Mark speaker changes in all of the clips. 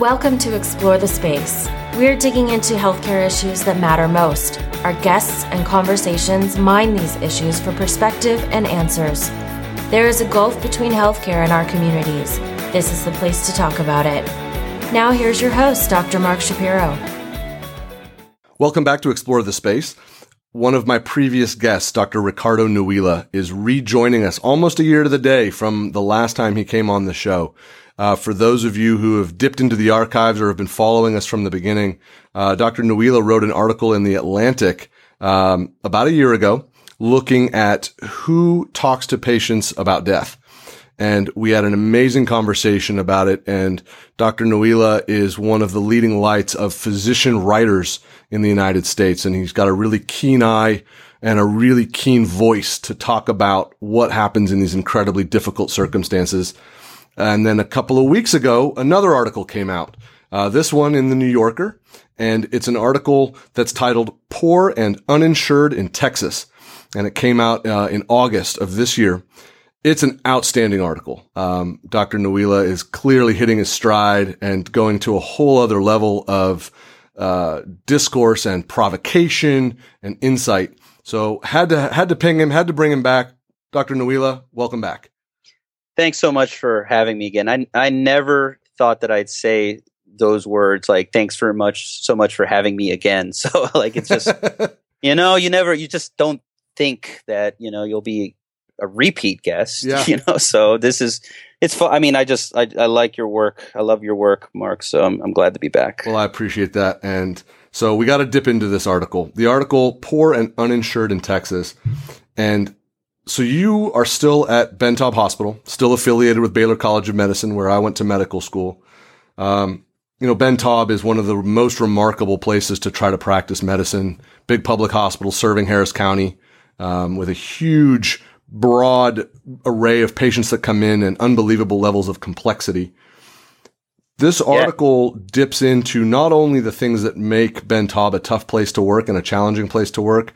Speaker 1: Welcome to Explore the Space. We're digging into healthcare issues that matter most. Our guests and conversations mine these issues for perspective and answers. There is a gulf between healthcare and our communities. This is the place to talk about it. Now, here's your host, Dr. Mark Shapiro.
Speaker 2: Welcome back to Explore the Space. One of my previous guests, Dr. Ricardo Nuila, is rejoining us almost a year to the day from the last time he came on the show. Uh, for those of you who have dipped into the archives or have been following us from the beginning, uh, Dr. Nuila wrote an article in the Atlantic um, about a year ago looking at who talks to patients about death. And we had an amazing conversation about it. And Dr. Nuila is one of the leading lights of physician writers in the United States. And he's got a really keen eye and a really keen voice to talk about what happens in these incredibly difficult circumstances. And then a couple of weeks ago, another article came out. Uh, this one in the New Yorker, and it's an article that's titled "Poor and Uninsured in Texas," and it came out uh, in August of this year. It's an outstanding article. Um, Dr. Nuila is clearly hitting his stride and going to a whole other level of uh, discourse and provocation and insight. So had to had to ping him, had to bring him back. Dr. Nuila, welcome back
Speaker 3: thanks so much for having me again. I I never thought that I'd say those words like thanks very much so much for having me again. So like it's just you know, you never you just don't think that, you know, you'll be a repeat guest, yeah. you know. So this is it's fun. I mean, I just I, I like your work. I love your work, Mark. So I'm I'm glad to be back.
Speaker 2: Well, I appreciate that. And so we got to dip into this article. The article "Poor and Uninsured in Texas," and so you are still at Ben Taub Hospital, still affiliated with Baylor College of Medicine, where I went to medical school. Um, you know, Ben Taub is one of the most remarkable places to try to practice medicine. Big public hospital serving Harris County, um, with a huge, broad array of patients that come in and unbelievable levels of complexity. This article yeah. dips into not only the things that make Ben Taub a tough place to work and a challenging place to work,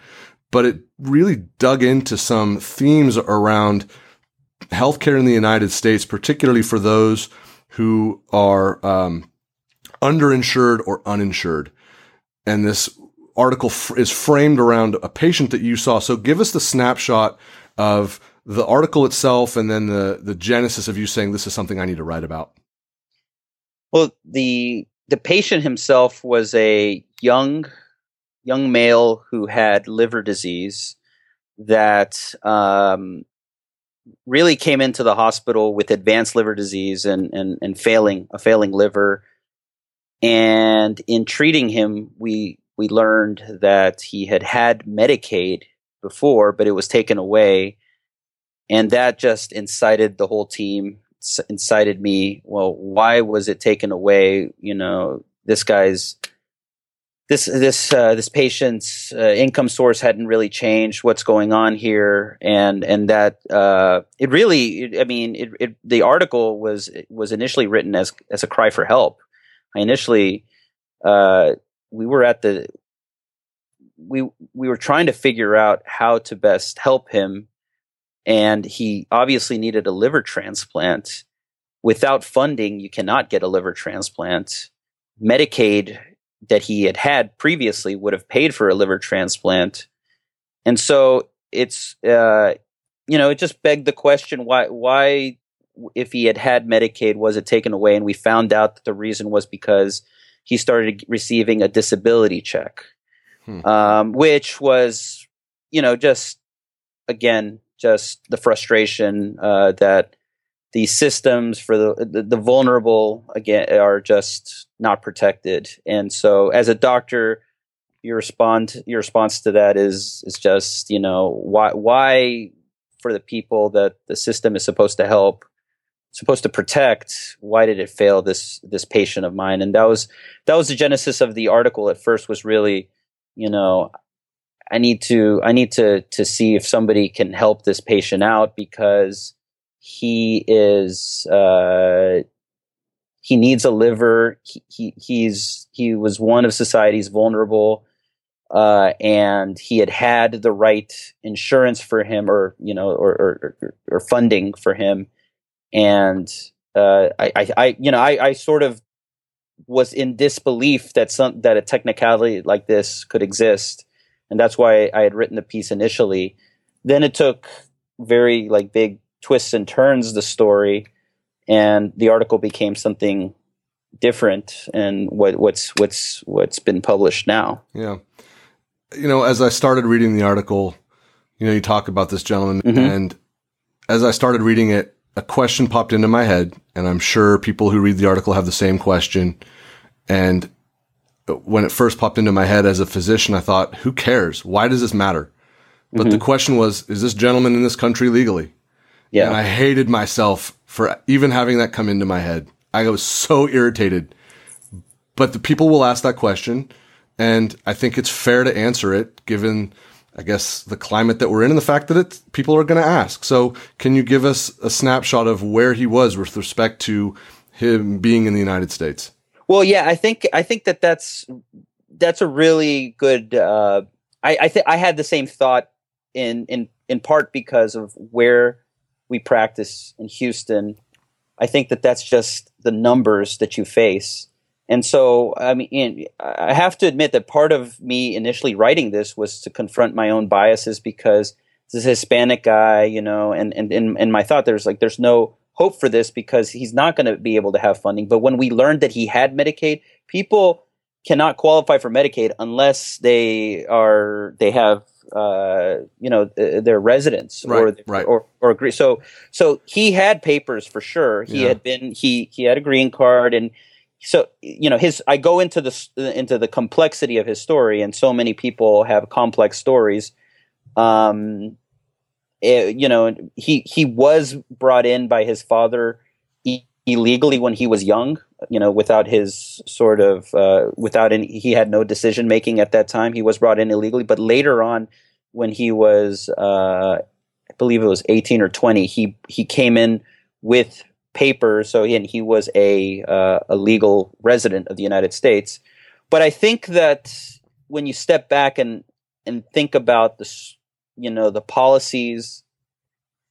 Speaker 2: but it really dug into some themes around healthcare in the United States, particularly for those who are um, underinsured or uninsured. And this article f- is framed around a patient that you saw. So give us the snapshot of the article itself and then the, the genesis of you saying this is something I need to write about.
Speaker 3: Well, the the patient himself was a young young male who had liver disease that um, really came into the hospital with advanced liver disease and, and, and failing a failing liver. And in treating him, we we learned that he had had Medicaid before, but it was taken away, and that just incited the whole team, incited me. Well, why was it taken away? You know, this guy's this this uh, this patient's uh, income source hadn't really changed. What's going on here? And and that uh, it really, I mean, it, it, the article was was initially written as as a cry for help. I initially uh, we were at the we we were trying to figure out how to best help him, and he obviously needed a liver transplant. Without funding, you cannot get a liver transplant. Medicaid that he had had previously would have paid for a liver transplant. And so it's, uh, you know, it just begged the question why, why, if he had had Medicaid, was it taken away? And we found out that the reason was because he started receiving a disability check, hmm. um, which was, you know, just again, just the frustration uh, that the systems for the, the, the vulnerable again are just not protected. And so, as a doctor, your respond your response to that is is just you know why why for the people that the system is supposed to help supposed to protect why did it fail this this patient of mine and that was that was the genesis of the article at first was really you know i need to i need to to see if somebody can help this patient out because he is uh, he needs a liver. He, he, he's he was one of society's vulnerable, uh, and he had had the right insurance for him, or you know, or or, or funding for him, and uh, I, I, I, you know, I, I sort of was in disbelief that some that a technicality like this could exist, and that's why I had written the piece initially. Then it took very like big twists and turns the story, and the article became something different and what, what's what's what's been published now.
Speaker 2: Yeah, you know, as I started reading the article, you know, you talk about this gentleman, mm-hmm. and as I started reading it, a question popped into my head, and I'm sure people who read the article have the same question. And when it first popped into my head as a physician, I thought, who cares? Why does this matter? But mm-hmm. the question was, is this gentleman in this country legally? Yeah. And I hated myself for even having that come into my head. I was so irritated. But the people will ask that question, and I think it's fair to answer it given I guess the climate that we're in and the fact that it, people are going to ask. So can you give us a snapshot of where he was with respect to him being in the United States?
Speaker 3: Well, yeah, I think, I think that that's, that's a really good, uh, I, I think I had the same thought in, in, in part because of where we practice in Houston. I think that that's just the numbers that you face. And so, I mean, I have to admit that part of me initially writing this was to confront my own biases because this Hispanic guy, you know, and and in my thought there's like there's no hope for this because he's not going to be able to have funding. But when we learned that he had Medicaid, people cannot qualify for Medicaid unless they are they have uh, you know their residence
Speaker 2: right,
Speaker 3: or,
Speaker 2: right.
Speaker 3: or or agree. So so he had papers for sure. He yeah. had been he he had a green card and so you know his i go into the into the complexity of his story and so many people have complex stories um it, eh, you know he he was brought in by his father illegally when he was young you know without his sort of uh, without any he had no decision making at that time he was brought in illegally but later on when he was uh, i believe it was 18 or 20 he he came in with papers. So he, he was a uh, a legal resident of the United States. But I think that when you step back and and think about the you know the policies,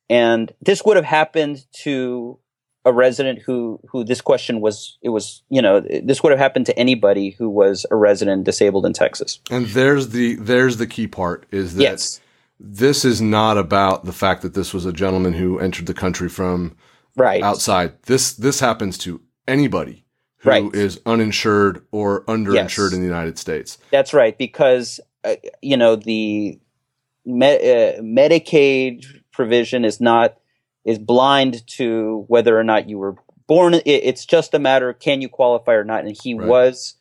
Speaker 3: and this would have happened to a resident who who this question was it was you know this would have happened to anybody who was a resident disabled in Texas.
Speaker 2: And there's the there's the key part is that yes. this is not about the fact that this was a gentleman who entered the country from
Speaker 3: right
Speaker 2: outside. This this happens to anybody who right. is uninsured or underinsured yes. in the United States.
Speaker 3: That's right, because uh, you know the me- uh, Medicaid provision is not is blind to whether or not you were born. It, it's just a matter of can you qualify or not, and he right. was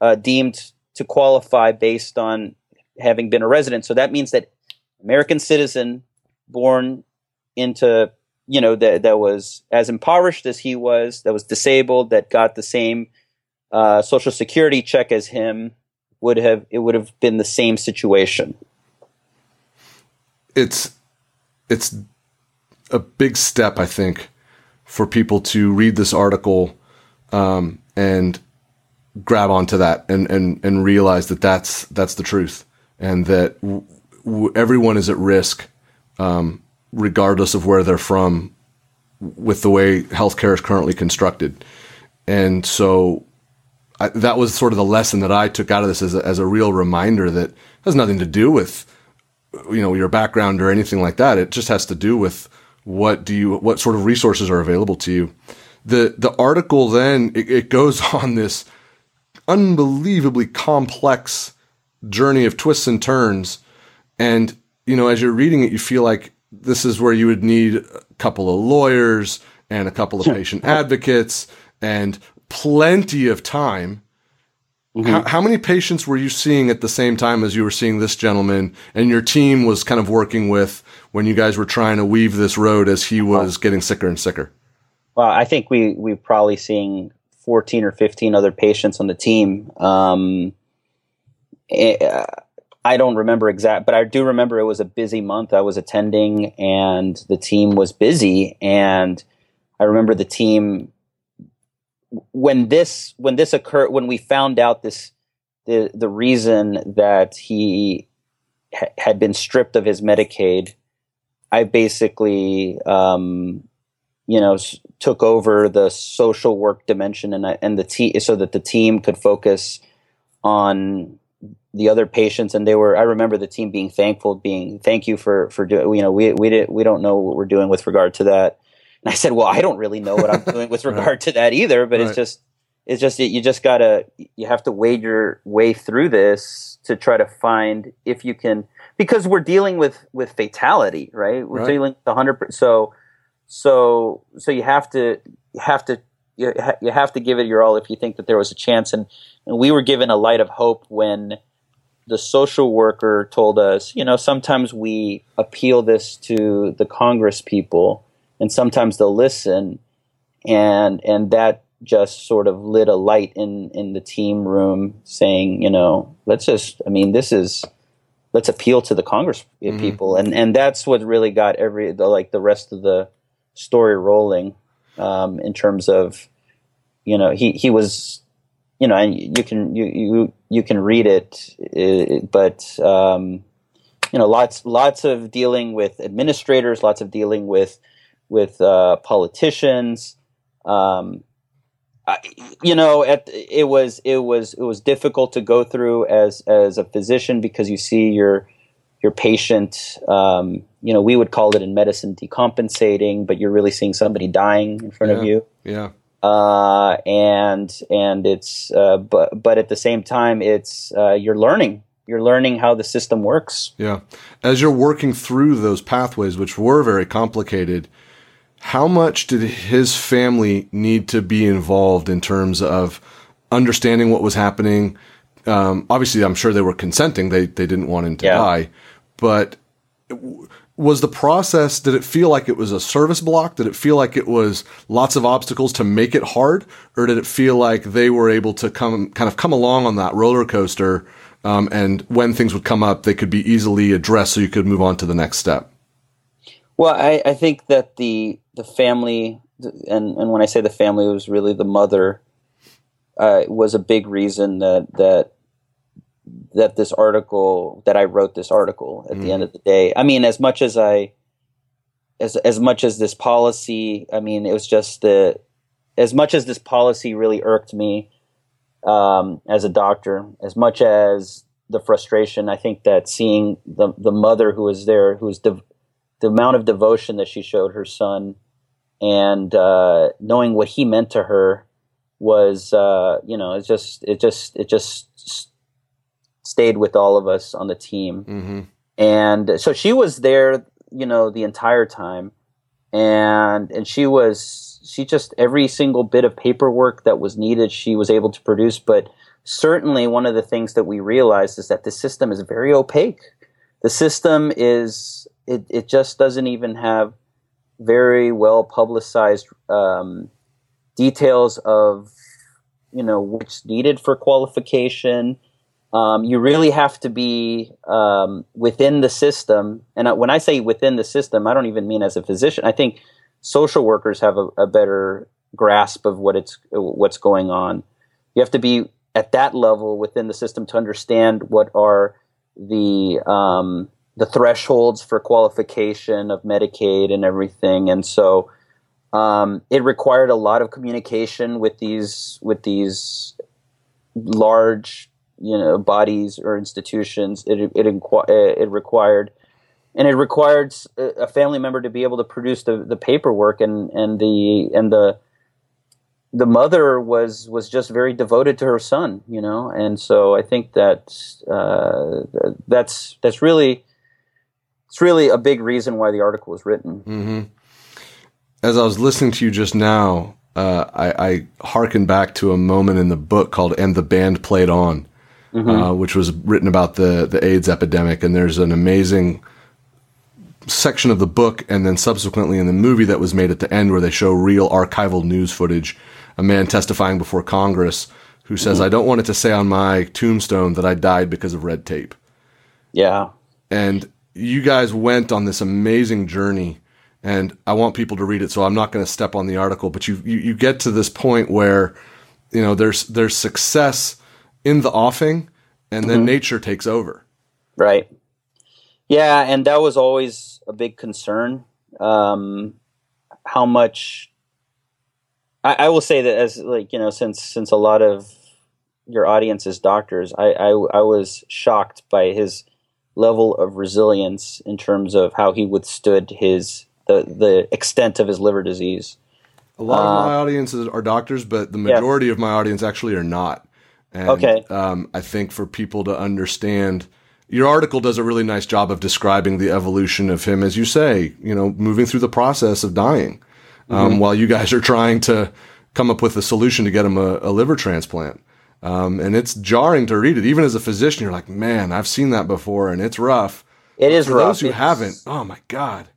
Speaker 3: uh, deemed to qualify based on having been a resident. So that means that American citizen born into you know that that was as impoverished as he was, that was disabled, that got the same uh, social security check as him, would have it would have been the same situation.
Speaker 2: It's it's a big step, I think, for people to read this article um, and grab onto that and, and and realize that that's that's the truth and that w- w- everyone is at risk um, regardless of where they're from, with the way healthcare is currently constructed. And so I, that was sort of the lesson that I took out of this as a, as a real reminder that has nothing to do with you know your background or anything like that. It just has to do with what do you what sort of resources are available to you. The the article then it, it goes on this unbelievably complex journey of twists and turns and you know as you're reading it you feel like this is where you would need a couple of lawyers and a couple of patient advocates and plenty of time. Mm-hmm. How, how, many patients were you seeing at the same time as you were seeing this gentleman and your team was kind of working with when you guys were trying to weave this road as he was getting sicker and sicker?
Speaker 3: Well, I think we, we probably seeing 14 or 15 other patients on the team. Um, it, uh, I don't remember exact, but I do remember it was a busy month. I was attending, and the team was busy. And I remember the team when this when this occurred when we found out this the the reason that he ha- had been stripped of his Medicaid. I basically, um, you know, s- took over the social work dimension and I- and the so that the team could focus on the other patients and they were I remember the team being thankful being thank you for for doing you know we we did we don't know what we're doing with regard to that and I said well I don't really know what I'm doing with
Speaker 2: Right.
Speaker 3: regard to that either but
Speaker 2: Right.
Speaker 3: it's just it's just you just gotta you have to wade your way through this to try to find if you can because we're dealing with with fatality right? We're
Speaker 2: Right.
Speaker 3: dealing with 100 so so so you have to you have to you, ha- you have to give it your all if you think that there was a chance. And, and we were given a light of hope when the social worker told us you know sometimes we appeal this to the congress people and sometimes they'll listen. And and that just sort of lit a light in in the team room saying you know let's just i mean this is let's appeal to the congress
Speaker 2: Mhm.
Speaker 3: people and and that's what really got every the like the rest of the story rolling um in terms of you know he he was you know and you can you you you can read it, uh, but um you know lots lots of dealing with administrators lots of dealing with with uh, politicians um, you know at, it was it was it was difficult to go through as as a physician because you see your your patient um, you know we would call it in medicine decompensating but you're really seeing somebody dying in front of you
Speaker 2: Yeah.
Speaker 3: uh, and and it's uh, but but at the same time it's uh, you're learning you're learning how the system works
Speaker 2: Yeah. As you're working through those pathways, which were very complicated, how much did his family need to be involved in terms of understanding what was happening? Um, obviously, I'm sure they were consenting. They, they didn't want him to
Speaker 3: Yeah.
Speaker 2: die. But was the process, did it feel like it was a service block? Did it feel like it was lots of obstacles to make it hard? Or did it feel like they were able to come, kind of come along on that roller coaster? Um, and when things would come up, they could be easily addressed so you could move on to the next step.
Speaker 3: Well, I, I think that the the family, and and when I say the family, it was really the mother, uh, was a big reason that that that this article that I wrote this article at the end of the day. I mean, as much as I, as as much as this policy, I mean, it was just the, as much as this policy really irked me, um, as a doctor, as much as the frustration, I think that seeing the the mother who was there, who was dev- the amount of devotion that she showed her son and uh, knowing what he meant to her was uh, you know it just it just it just stayed with all of us on the team.
Speaker 2: Mm-hmm.
Speaker 3: and so she was there you know the entire time. And and she was she just every single bit of paperwork that was needed she was able to produce. But certainly one of the things that we realized is that the system is very opaque. The system is it, it just doesn't even have very well publicized um, details of you know what's needed for qualification. Um, you really have to be um, within the system. And when i say within the system i don't even mean as a physician. I think social workers have a, a better grasp of what it's what's going on. You have to be at that level within the system to understand what are the um, the thresholds for qualification of Medicaid and everything, and so um, it required a lot of communication with these with these large you know bodies or institutions. It it inqu- it required. And it required a family member to be able to produce the, the paperwork and, and the and the the mother was was just very devoted to her son, you know, and so I think that uh, that's that's really it's really a big reason why the article was written.
Speaker 2: Mm-hmm. As I was listening to you just now, uh, I, I hearkened back to a moment in the book called "And the Band Played On," uh, which was written about the the AIDS epidemic, and there's an amazing section of the book and then subsequently in the movie that was made at the end where they show real archival news footage a man testifying before congress who says i don't want it to say on my tombstone that i died because of red tape.
Speaker 3: Yeah,
Speaker 2: and you guys went on this amazing journey and i want people to read it so i'm not going to step on the article but you, you you get to this point where you know there's there's success in the offing and then nature takes over
Speaker 3: right. Yeah, and that was always a big concern. Um, how much I, I, will say that as like you know since since a lot of your audience is doctors I, I i was shocked by his level of resilience in terms of how he withstood his the the extent of his liver disease
Speaker 2: a lot uh, of my uh, audiences are doctors but the majority yeah. of my audience actually are not and,
Speaker 3: okay
Speaker 2: um, i think for people to understand your article does a really nice job of describing the evolution of him, as you say, you know, moving through the process of dying, um, mm-hmm. while you guys are trying to come up with a solution to get him a, a liver transplant. Um, and it's jarring to read it. Even as a physician, you're like, man, I've seen that before, and it's rough.
Speaker 3: It is
Speaker 2: For
Speaker 3: rough.
Speaker 2: those who it's, haven't, oh my god.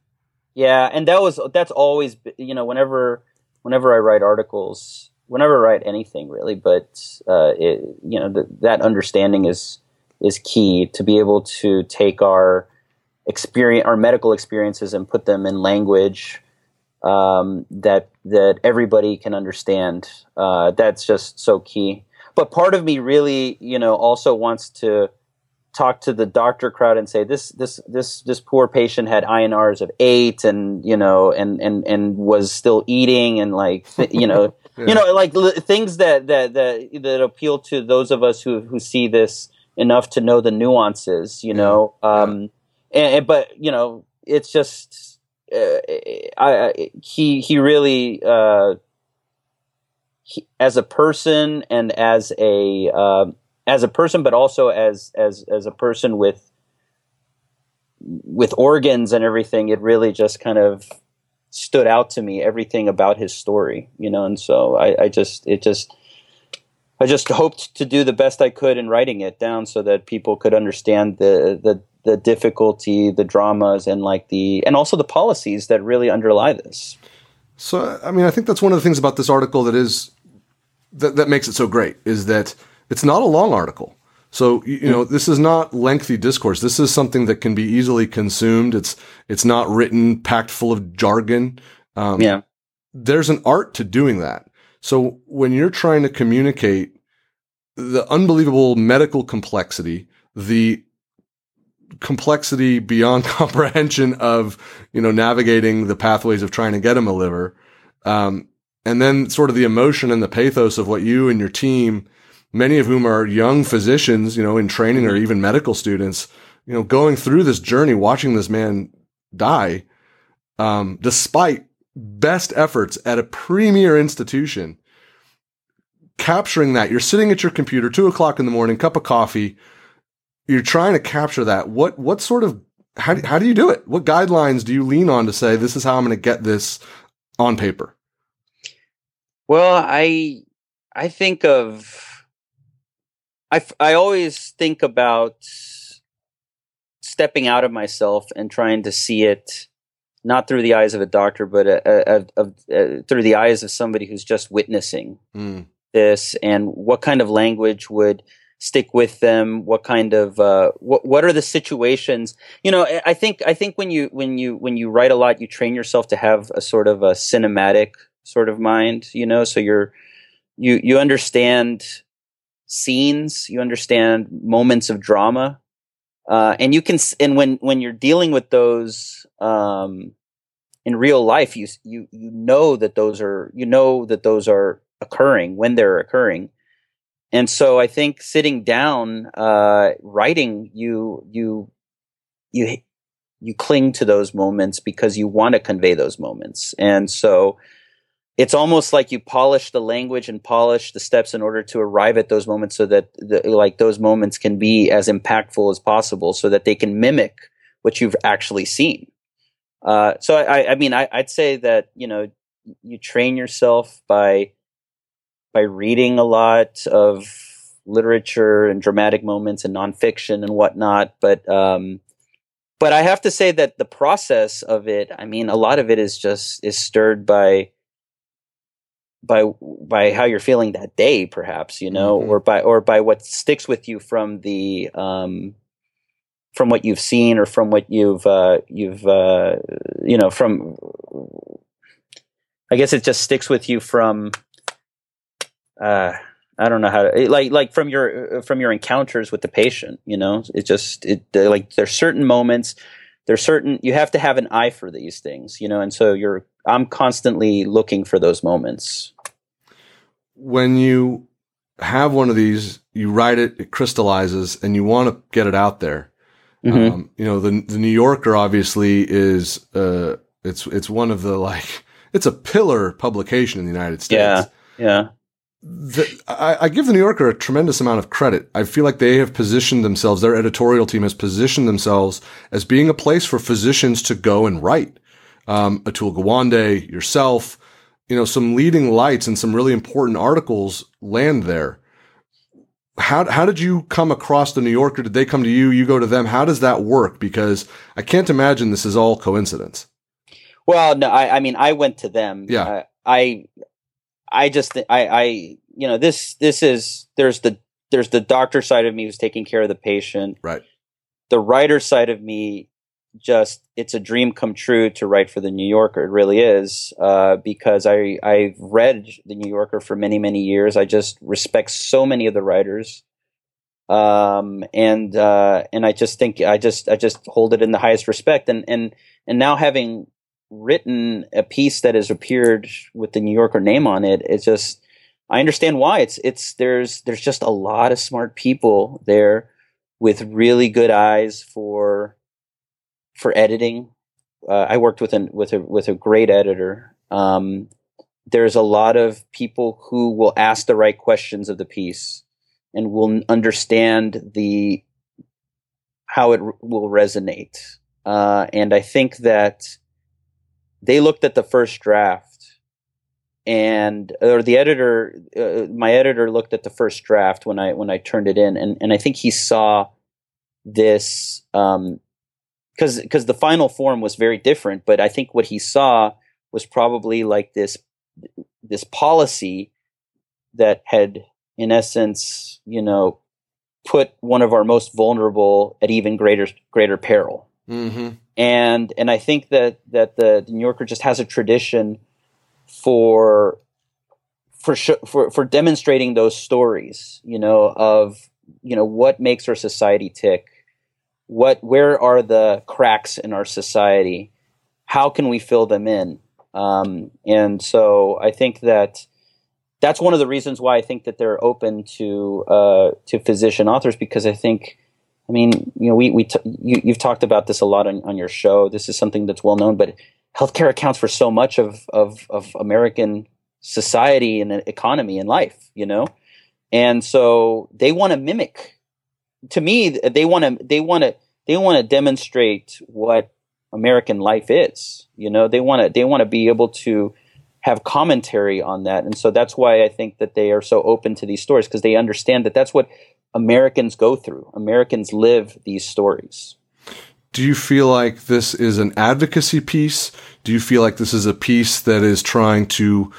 Speaker 3: Yeah, and that was that's always you know whenever whenever I write articles, whenever I write anything really, but uh, it, you know th- that understanding is is key to be able to take our experience, our medical experiences, and put them in language um, that that everybody can understand. Uh, that's just so key. But part of me really, you know, also wants to talk to the doctor crowd and say this this this this poor patient had INRs of eight and you know and and and was still eating and like you know yeah. you know like things that that that that appeal to those of us who who see this enough to know the nuances, you know. Um, and, and, but you know, it's just uh, I, I, he he really uh, he, as a person and as a uh, as a person, but also as as as a person with with organs and everything. It really just kind of stood out to me everything about his story, you know. And so I, I just it just I just hoped to do the best I could in writing it down so that people could understand the the the difficulty, the dramas, and like the and also the policies that really underlie this.
Speaker 2: So, I mean, I think that's one of the things about this article that is that that makes it so great is that it's not a long article. So, you know, this is not lengthy discourse. This is something that can be easily consumed. It's it's not written packed full of jargon.
Speaker 3: Um, yeah,
Speaker 2: there's an art to doing that. So when you're trying to communicate the unbelievable medical complexity, the complexity beyond comprehension of, you know, navigating the pathways of trying to get him a liver, um, and then sort of the emotion and the pathos of what you and your team, many of whom are young physicians, you know, in training or even medical students, you know, going through this journey, watching this man die, um, despite best efforts at a premier institution, capturing that. You're sitting at your computer, two o'clock in the morning, cup of coffee. You're trying to capture that. What what sort of how do, how do you do it? What guidelines do you lean on to say this is how I'm going to get this on paper?
Speaker 3: Well, I I think of I I always think about stepping out of myself and trying to see it not through the eyes of a doctor, but uh, uh, uh, through the eyes of somebody who's just witnessing mm. this, and what kind of language would stick with them? What kind of uh, what what are the situations? You know, I think I think when you when you when you write a lot, you train yourself to have a sort of a cinematic sort of mind. You know, so you're you you understand scenes, you understand moments of drama, uh, and you can and when when you're dealing with those um, in real life, you you you know that those are you know that those are occurring when they're occurring, and so I think sitting down, uh, writing, you you you you cling to those moments because you want to convey those moments, and so it's almost like you polish the language and polish the steps in order to arrive at those moments so that the, like those moments can be as impactful as possible so that they can mimic what you've actually seen. Uh, so I, I mean I, i'd say that you know you train yourself by by reading a lot of literature and dramatic moments and nonfiction and whatnot but um, but i have to say that the process of it i mean a lot of it is just is stirred by by by how you're feeling that day perhaps you know mm-hmm. or by or by what sticks with you from the um from what you've seen or from what you've uh you've uh you know from i guess it just sticks with you from uh i don't know how to like like from your from your encounters with the patient you know it just it like there's certain moments there's certain you have to have an eye for these things, you know, and so you're I'm constantly looking for those moments.
Speaker 2: When you have one of these, you write it, it crystallizes, and you want to get it out there. Mm-hmm. Um, you know, the the New Yorker obviously is uh, it's it's one of the like it's a pillar publication in the United States.
Speaker 3: Yeah, yeah.
Speaker 2: The, I, I, give the New Yorker a tremendous amount of credit. I feel like they have positioned themselves, their editorial team has positioned themselves as being a place for physicians to go and write. Um, Atul Gawande, yourself, you know, some leading lights and some really important articles land there. How, how did you come across the New Yorker? Did they come to you? You go to them? How does that work? Because I can't imagine this is all coincidence.
Speaker 3: Well, no, I, I mean, I went to them.
Speaker 2: Yeah. Uh,
Speaker 3: I, I just, I, I, you know, this, this is, there's the, there's the doctor side of me who's taking care of the patient.
Speaker 2: Right.
Speaker 3: The writer side of me, just, it's a dream come true to write for the New Yorker. It really is, uh, because I, I've read the New Yorker for many, many years. I just respect so many of the writers um, and uh, and I just think I just I just hold it in the highest respect. And and and now having written a piece that has appeared with the New Yorker name on it, it's just I understand why. It's it's there's there's just a lot of smart people there with really good eyes for for editing. Uh, I worked with an with a with a great editor. Um, there's a lot of people who will ask the right questions of the piece and will understand the how it r- will resonate. Uh, and I think that they looked at the first draft and or the editor uh, my editor looked at the first draft when i when i turned it in and and i think he saw this um because because the final form was very different but i think what he saw was probably like this this policy that had in essence you know put one of our most vulnerable at even greater greater peril.
Speaker 2: Mm-hmm.
Speaker 3: And and I think that that the, the New Yorker just has a tradition for for sh- for for demonstrating those stories, you know, of you know what makes our society tick, what where are the cracks in our society, how can we fill them in, um, and so I think that that's one of the reasons why I think that they're open to uh, to physician authors because I think I mean, you know, we we t- you, you've talked about this a lot on, on your show. This is something that's well known, but healthcare accounts for so much of of, of American society and economy and life. You know, and so they want to mimic. To me, they want to they want to they want to demonstrate what American life is. You know, they want to they want to be able to have commentary on that, and so that's why I think that they are so open to these stories because they understand that that's what Americans go through. Americans live these stories.
Speaker 2: Do you feel like this is an advocacy piece? Do you feel like this is a piece that is trying to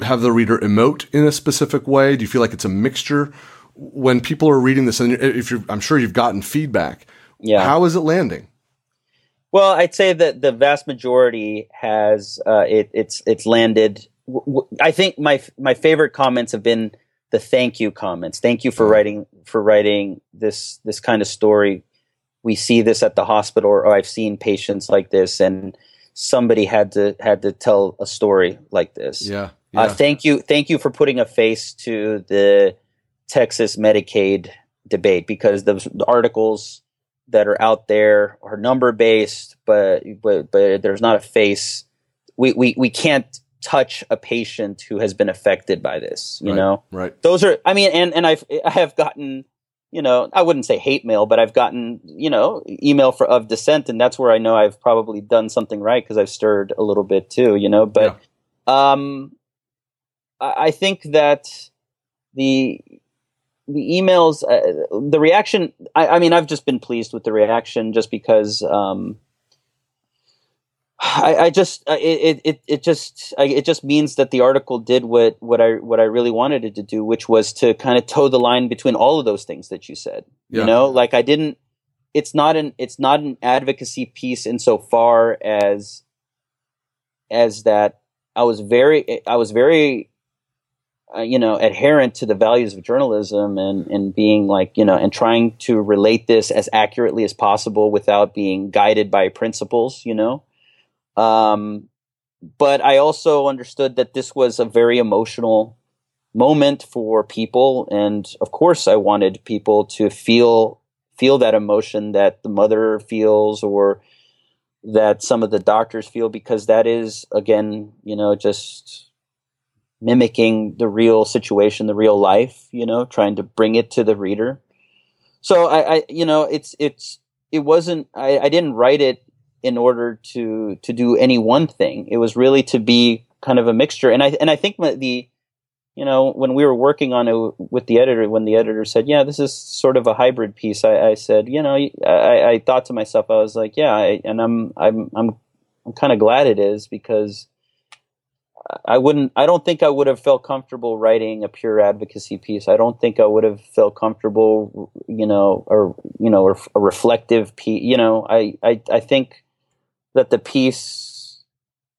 Speaker 2: have the reader emote in a specific way? Do you feel like it's a mixture? When people are reading this, and if you're, I'm sure you've gotten feedback.
Speaker 3: Yeah.
Speaker 2: How is it landing?
Speaker 3: Well, I'd say that the vast majority has uh, it, it's it's landed. I think my my favorite comments have been the thank you comments. Thank you for writing for writing this this kind of story. We see this at the hospital, or I've seen patients like this, and somebody had to had to tell a story like this.
Speaker 2: Yeah. Uh,
Speaker 3: yeah. Uh, thank you, thank you for putting a face to the Texas Medicaid debate because the, the articles that are out there are number based, but but but there's not a face. We we we can't touch a patient who has been affected by this you
Speaker 2: right,
Speaker 3: know
Speaker 2: right
Speaker 3: those are i mean and and i've i have gotten you know i wouldn't say hate mail but i've gotten you know email for of dissent and that's where i know i've probably done something right because i've stirred a little bit too you know but yeah. um I, I think that the the emails uh, the reaction I, I mean i've just been pleased with the reaction just because um I, I just it, it it just it just means that the article did what what I what I really wanted it to do, which was to kind of toe the line between all of those things that you said. Yeah. You know, like I didn't. It's not an it's not an advocacy piece insofar as as that I was very I was very uh, you know, adherent to the values of journalism and, and being like, you know, and trying to relate this as accurately as possible without being guided by principles, you know. Um, but I also understood that this was a very emotional moment for people. And of course, I wanted people to feel feel that emotion that the mother feels or that some of the doctors feel because that is again you know just mimicking the real situation, the real life, you know, trying to bring it to the reader. So I, I you know, it's it's it wasn't I, I didn't write it in order to to do any one thing. It was really to be kind of a mixture. And I and I think the you know when we were working on it with the editor, when the editor said, "Yeah, this is sort of a hybrid piece," I, I said, you know, I, I thought to myself, I was like, yeah, I, and I'm I'm I'm I'm kind of glad it is because I wouldn't. I don't think I would have felt comfortable writing a pure advocacy piece. I don't think I would have felt comfortable, you know, or you know, or a reflective piece. You know, I, I, I think that the piece,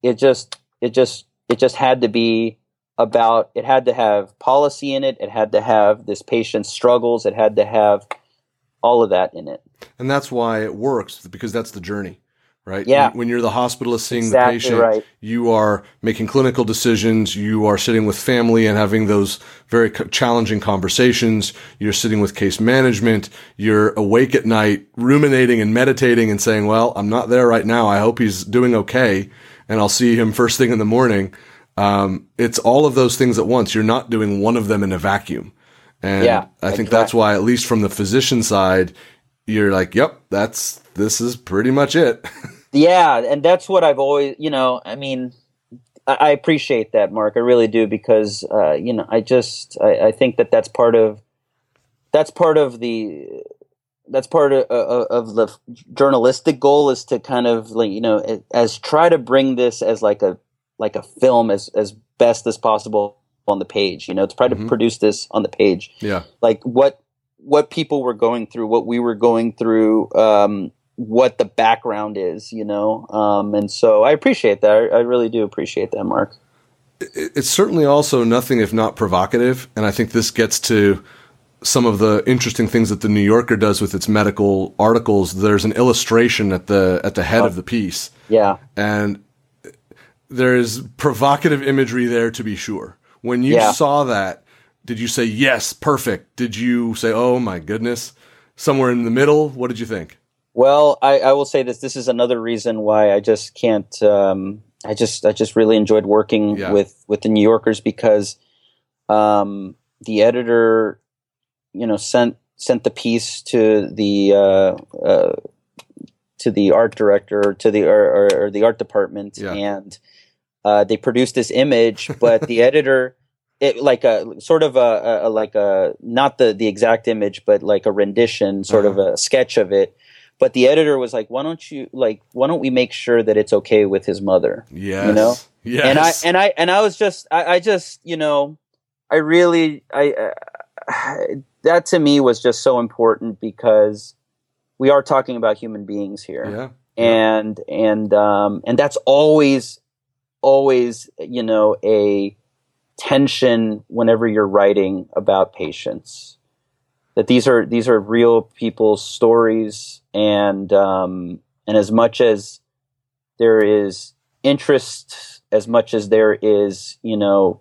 Speaker 3: it just, it just, it just had to be about. It had to have policy in it. It had to have this patient's struggles. It had to have all of that in it.
Speaker 2: And that's why it works because that's the journey right?
Speaker 3: Yeah.
Speaker 2: When you're the hospitalist seeing
Speaker 3: exactly
Speaker 2: the patient,
Speaker 3: right.
Speaker 2: you are making clinical decisions. You are sitting with family and having those very challenging conversations. You're sitting with case management. You're awake at night, ruminating and meditating and saying, well, I'm not there right now. I hope he's doing okay. And I'll see him first thing in the morning. Um, it's all of those things at once. You're not doing one of them in a vacuum. And
Speaker 3: yeah,
Speaker 2: I think exactly. that's why, at least from the physician side, you're like, yep, that's, this is pretty much it.
Speaker 3: yeah, and that's what I've always, you know, I mean, I, I appreciate that, Mark. I really do because, uh, you know, I just, I, I, think that that's part of, that's part of the, that's part of, of the journalistic goal is to kind of like, you know, as try to bring this as like a, like a film as, as best as possible on the page, you know, to try to mm-hmm. produce this on the page.
Speaker 2: Yeah.
Speaker 3: Like what, what people were going through, what we were going through, um, what the background is, you know. Um, and so I appreciate that. I, I, really do appreciate that, Mark.
Speaker 2: It's certainly also nothing if not provocative, and I think this gets to some of the interesting things that the New Yorker does with its medical articles. There's an illustration at the at the head oh, of the piece.
Speaker 3: Yeah,
Speaker 2: and there's provocative imagery there to be sure. When you yeah. saw that, did you say yes, perfect? Did you say, oh my goodness, somewhere in the middle? What did you think?
Speaker 3: Well, I, I, will say this. This is another reason why I just can't. Um, I just I just really enjoyed working yeah. with with the New Yorkers because um, the editor, you know, sent sent the piece to the uh, uh, to the art director to the or, or, or the art department, yeah. and uh, they produced this image, but the editor. It, like a sort of a, a, like a not the the exact image but like a rendition sort uh-huh. of a sketch of it but the editor was like, "Why don't you like? Why don't we make sure that it's okay with his mother?"
Speaker 2: Yeah,
Speaker 3: you know.
Speaker 2: Yes.
Speaker 3: And I and I and I was just I, I just you know I really I uh, that to me was just so important because we are talking about human beings here.
Speaker 2: Yeah.
Speaker 3: And and um and that's always always you know a tension whenever you're writing about patients that these are these are real people's stories and um, and as much as there is interest as much as there is you know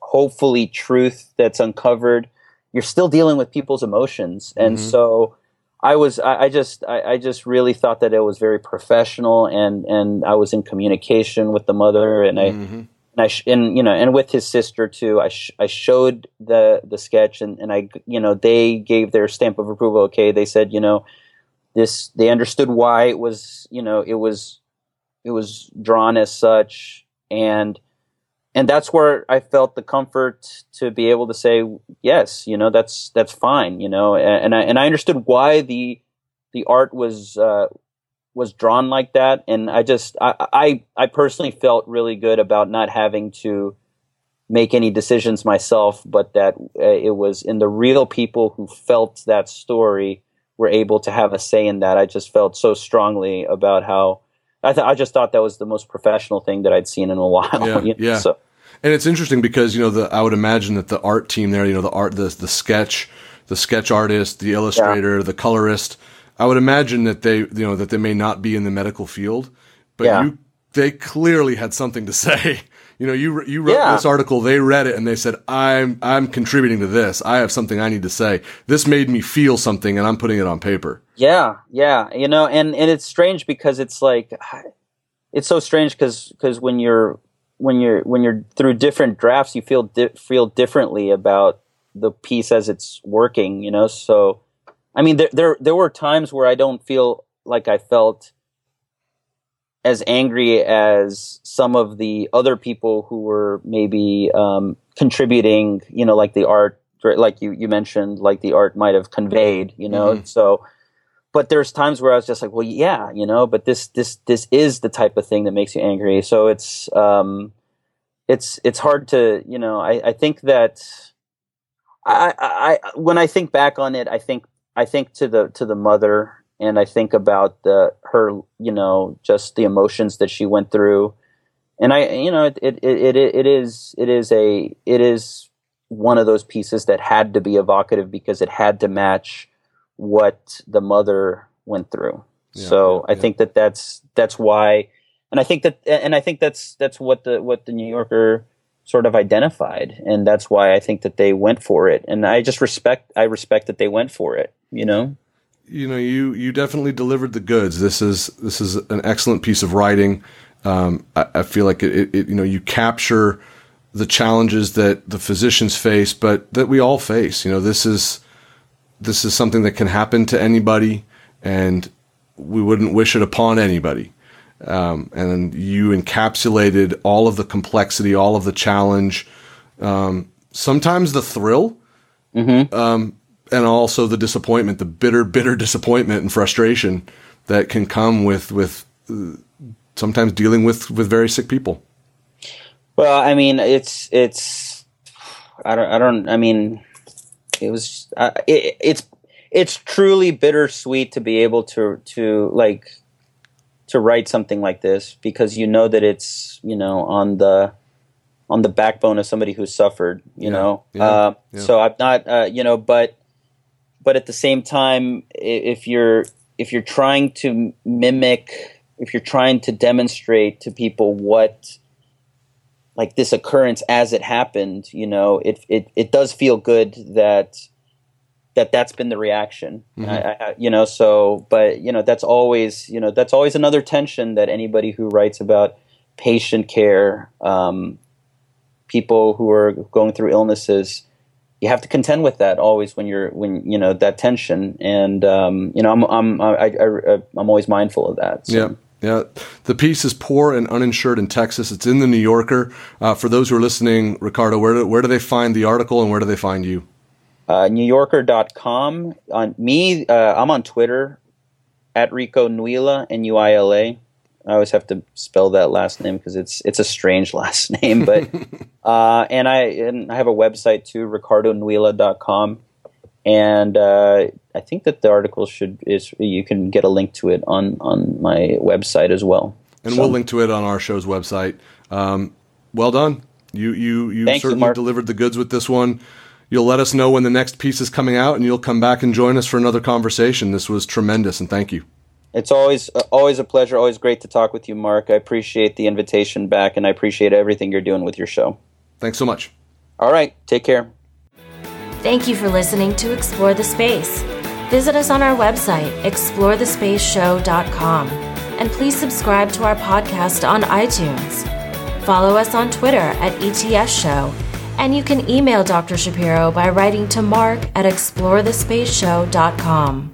Speaker 3: hopefully truth that's uncovered you're still dealing with people's emotions and mm-hmm. so i was I, I just I, I, just really thought that it was very professional and and i was in communication with the mother and i mm-hmm and I sh- and you know and with his sister too. I sh- I showed the the sketch and and I you know they gave their stamp of approval. Okay, they said you know this they understood why it was you know it was it was drawn as such. And and that's where I felt the comfort to be able to say yes, you know that's that's fine, you know, and, and I and I understood why the the art was uh, was drawn like that, and I just I, I I personally felt really good about not having to make any decisions myself, but that uh, it was in the real people who felt that story were able to have a say in that. I just felt so strongly about how I th- I just thought that was the most professional thing that I'd seen in a while.
Speaker 2: Yeah, you know? yeah.
Speaker 3: So.
Speaker 2: And it's interesting because you know the I would imagine that the art team there, you know, the art, the the sketch, the sketch artist, the illustrator, yeah. the colorist. I would imagine that they, you know, that they may not be in the medical field, but yeah. you, they clearly had something to say. You know, you you wrote yeah. this article, they read it, and they said, "I'm I'm contributing to this. I have something I need to say. This made me feel something, and I'm putting it on paper."
Speaker 3: Yeah, yeah, you know, and and it's strange because it's like, it's so strange because because when you're when you're when you're through different drafts, you feel di- feel differently about the piece as it's working. You know, so I mean, there there there were times where I don't feel like I felt as angry as some of the other people who were maybe um, contributing. You know, like the art, like you you mentioned, like the art might have conveyed. You know, mm-hmm. so but there's times where I was just like, well, yeah, you know, but this this this is the type of thing that makes you angry. So it's um, it's it's hard to you know. I, I think that I, I when I think back on it, I think I think to the to the mother, and I think about the her you know just the emotions that she went through, and I you know it it it, it is it is a it is one of those pieces that had to be evocative because it had to match what the mother went through. Yeah, so yeah, I think that that's that's why, and I think that and I think that's that's what the what the New Yorker sort of identified, and that's why I think that they went for it. And I just respect I respect that they went for it. You know.
Speaker 2: You know, you you definitely delivered the goods. This is this is an excellent piece of writing. Um, I, I, feel like it, it, you know, you capture the challenges that the physicians face, but that we all face. You know, this is this is something that can happen to anybody, and we wouldn't wish it upon anybody. Um, and you encapsulated all of the complexity, all of the challenge, um, sometimes the thrill, mm-hmm. um, and also the disappointment, the bitter, bitter disappointment and frustration that can come with with uh, sometimes dealing with with very sick people.
Speaker 3: Well, I mean, it's it's I don't I don't I mean it was uh, it, it's it's truly bittersweet to be able to to like to write something like this because you know that it's you know on the on the backbone of somebody who suffered you yeah, know yeah, uh, yeah. so i'm not uh, you know but but at the same time if you're if you're trying to mimic if you're trying to demonstrate to people what like this occurrence as it happened, you know, it it it does feel good that that that's been the reaction, mm-hmm. I, I, you know. So, but you know, that's always you know that's always another tension that anybody who writes about patient care, um, people who are going through illnesses, you have to contend with that always when you're when you know that tension, and um, you know, I'm I'm I, I, I'm always mindful of that.
Speaker 2: So. Yeah. Yeah, the piece is poor and uninsured in Texas. It's in the New Yorker. Uh, for those who are listening, Ricardo, where do, where do they find the article and where do they find you?
Speaker 3: Uh, NewYorker.com. On me, uh, I'm on Twitter at Rico Nuila N U I L A. I always have to spell that last name because it's it's a strange last name. But uh, and I and I have a website too, RicardoNuila.com and uh, I think that the article should is you can get a link to it on on my website as well.
Speaker 2: And so. we'll link to it on our show's website. Um, well done. You you you Thank certainly you, delivered the goods with this one. You'll let us know when the next piece is coming out, and you'll come back and join us for another conversation. This was tremendous, and thank you.
Speaker 3: It's always uh, always a pleasure. Always great to talk with you, Mark. I appreciate the invitation back, and I appreciate everything you're doing with your show.
Speaker 2: Thanks so much.
Speaker 3: All right, take care.
Speaker 1: Thank you for listening to Explore the Space. Visit us on our website, explorethespaceshow.com, and please subscribe to our podcast on iTunes. Follow us on Twitter at ETS Show, and you can email Dr. Shapiro by writing to mark at explorethespaceshow.com.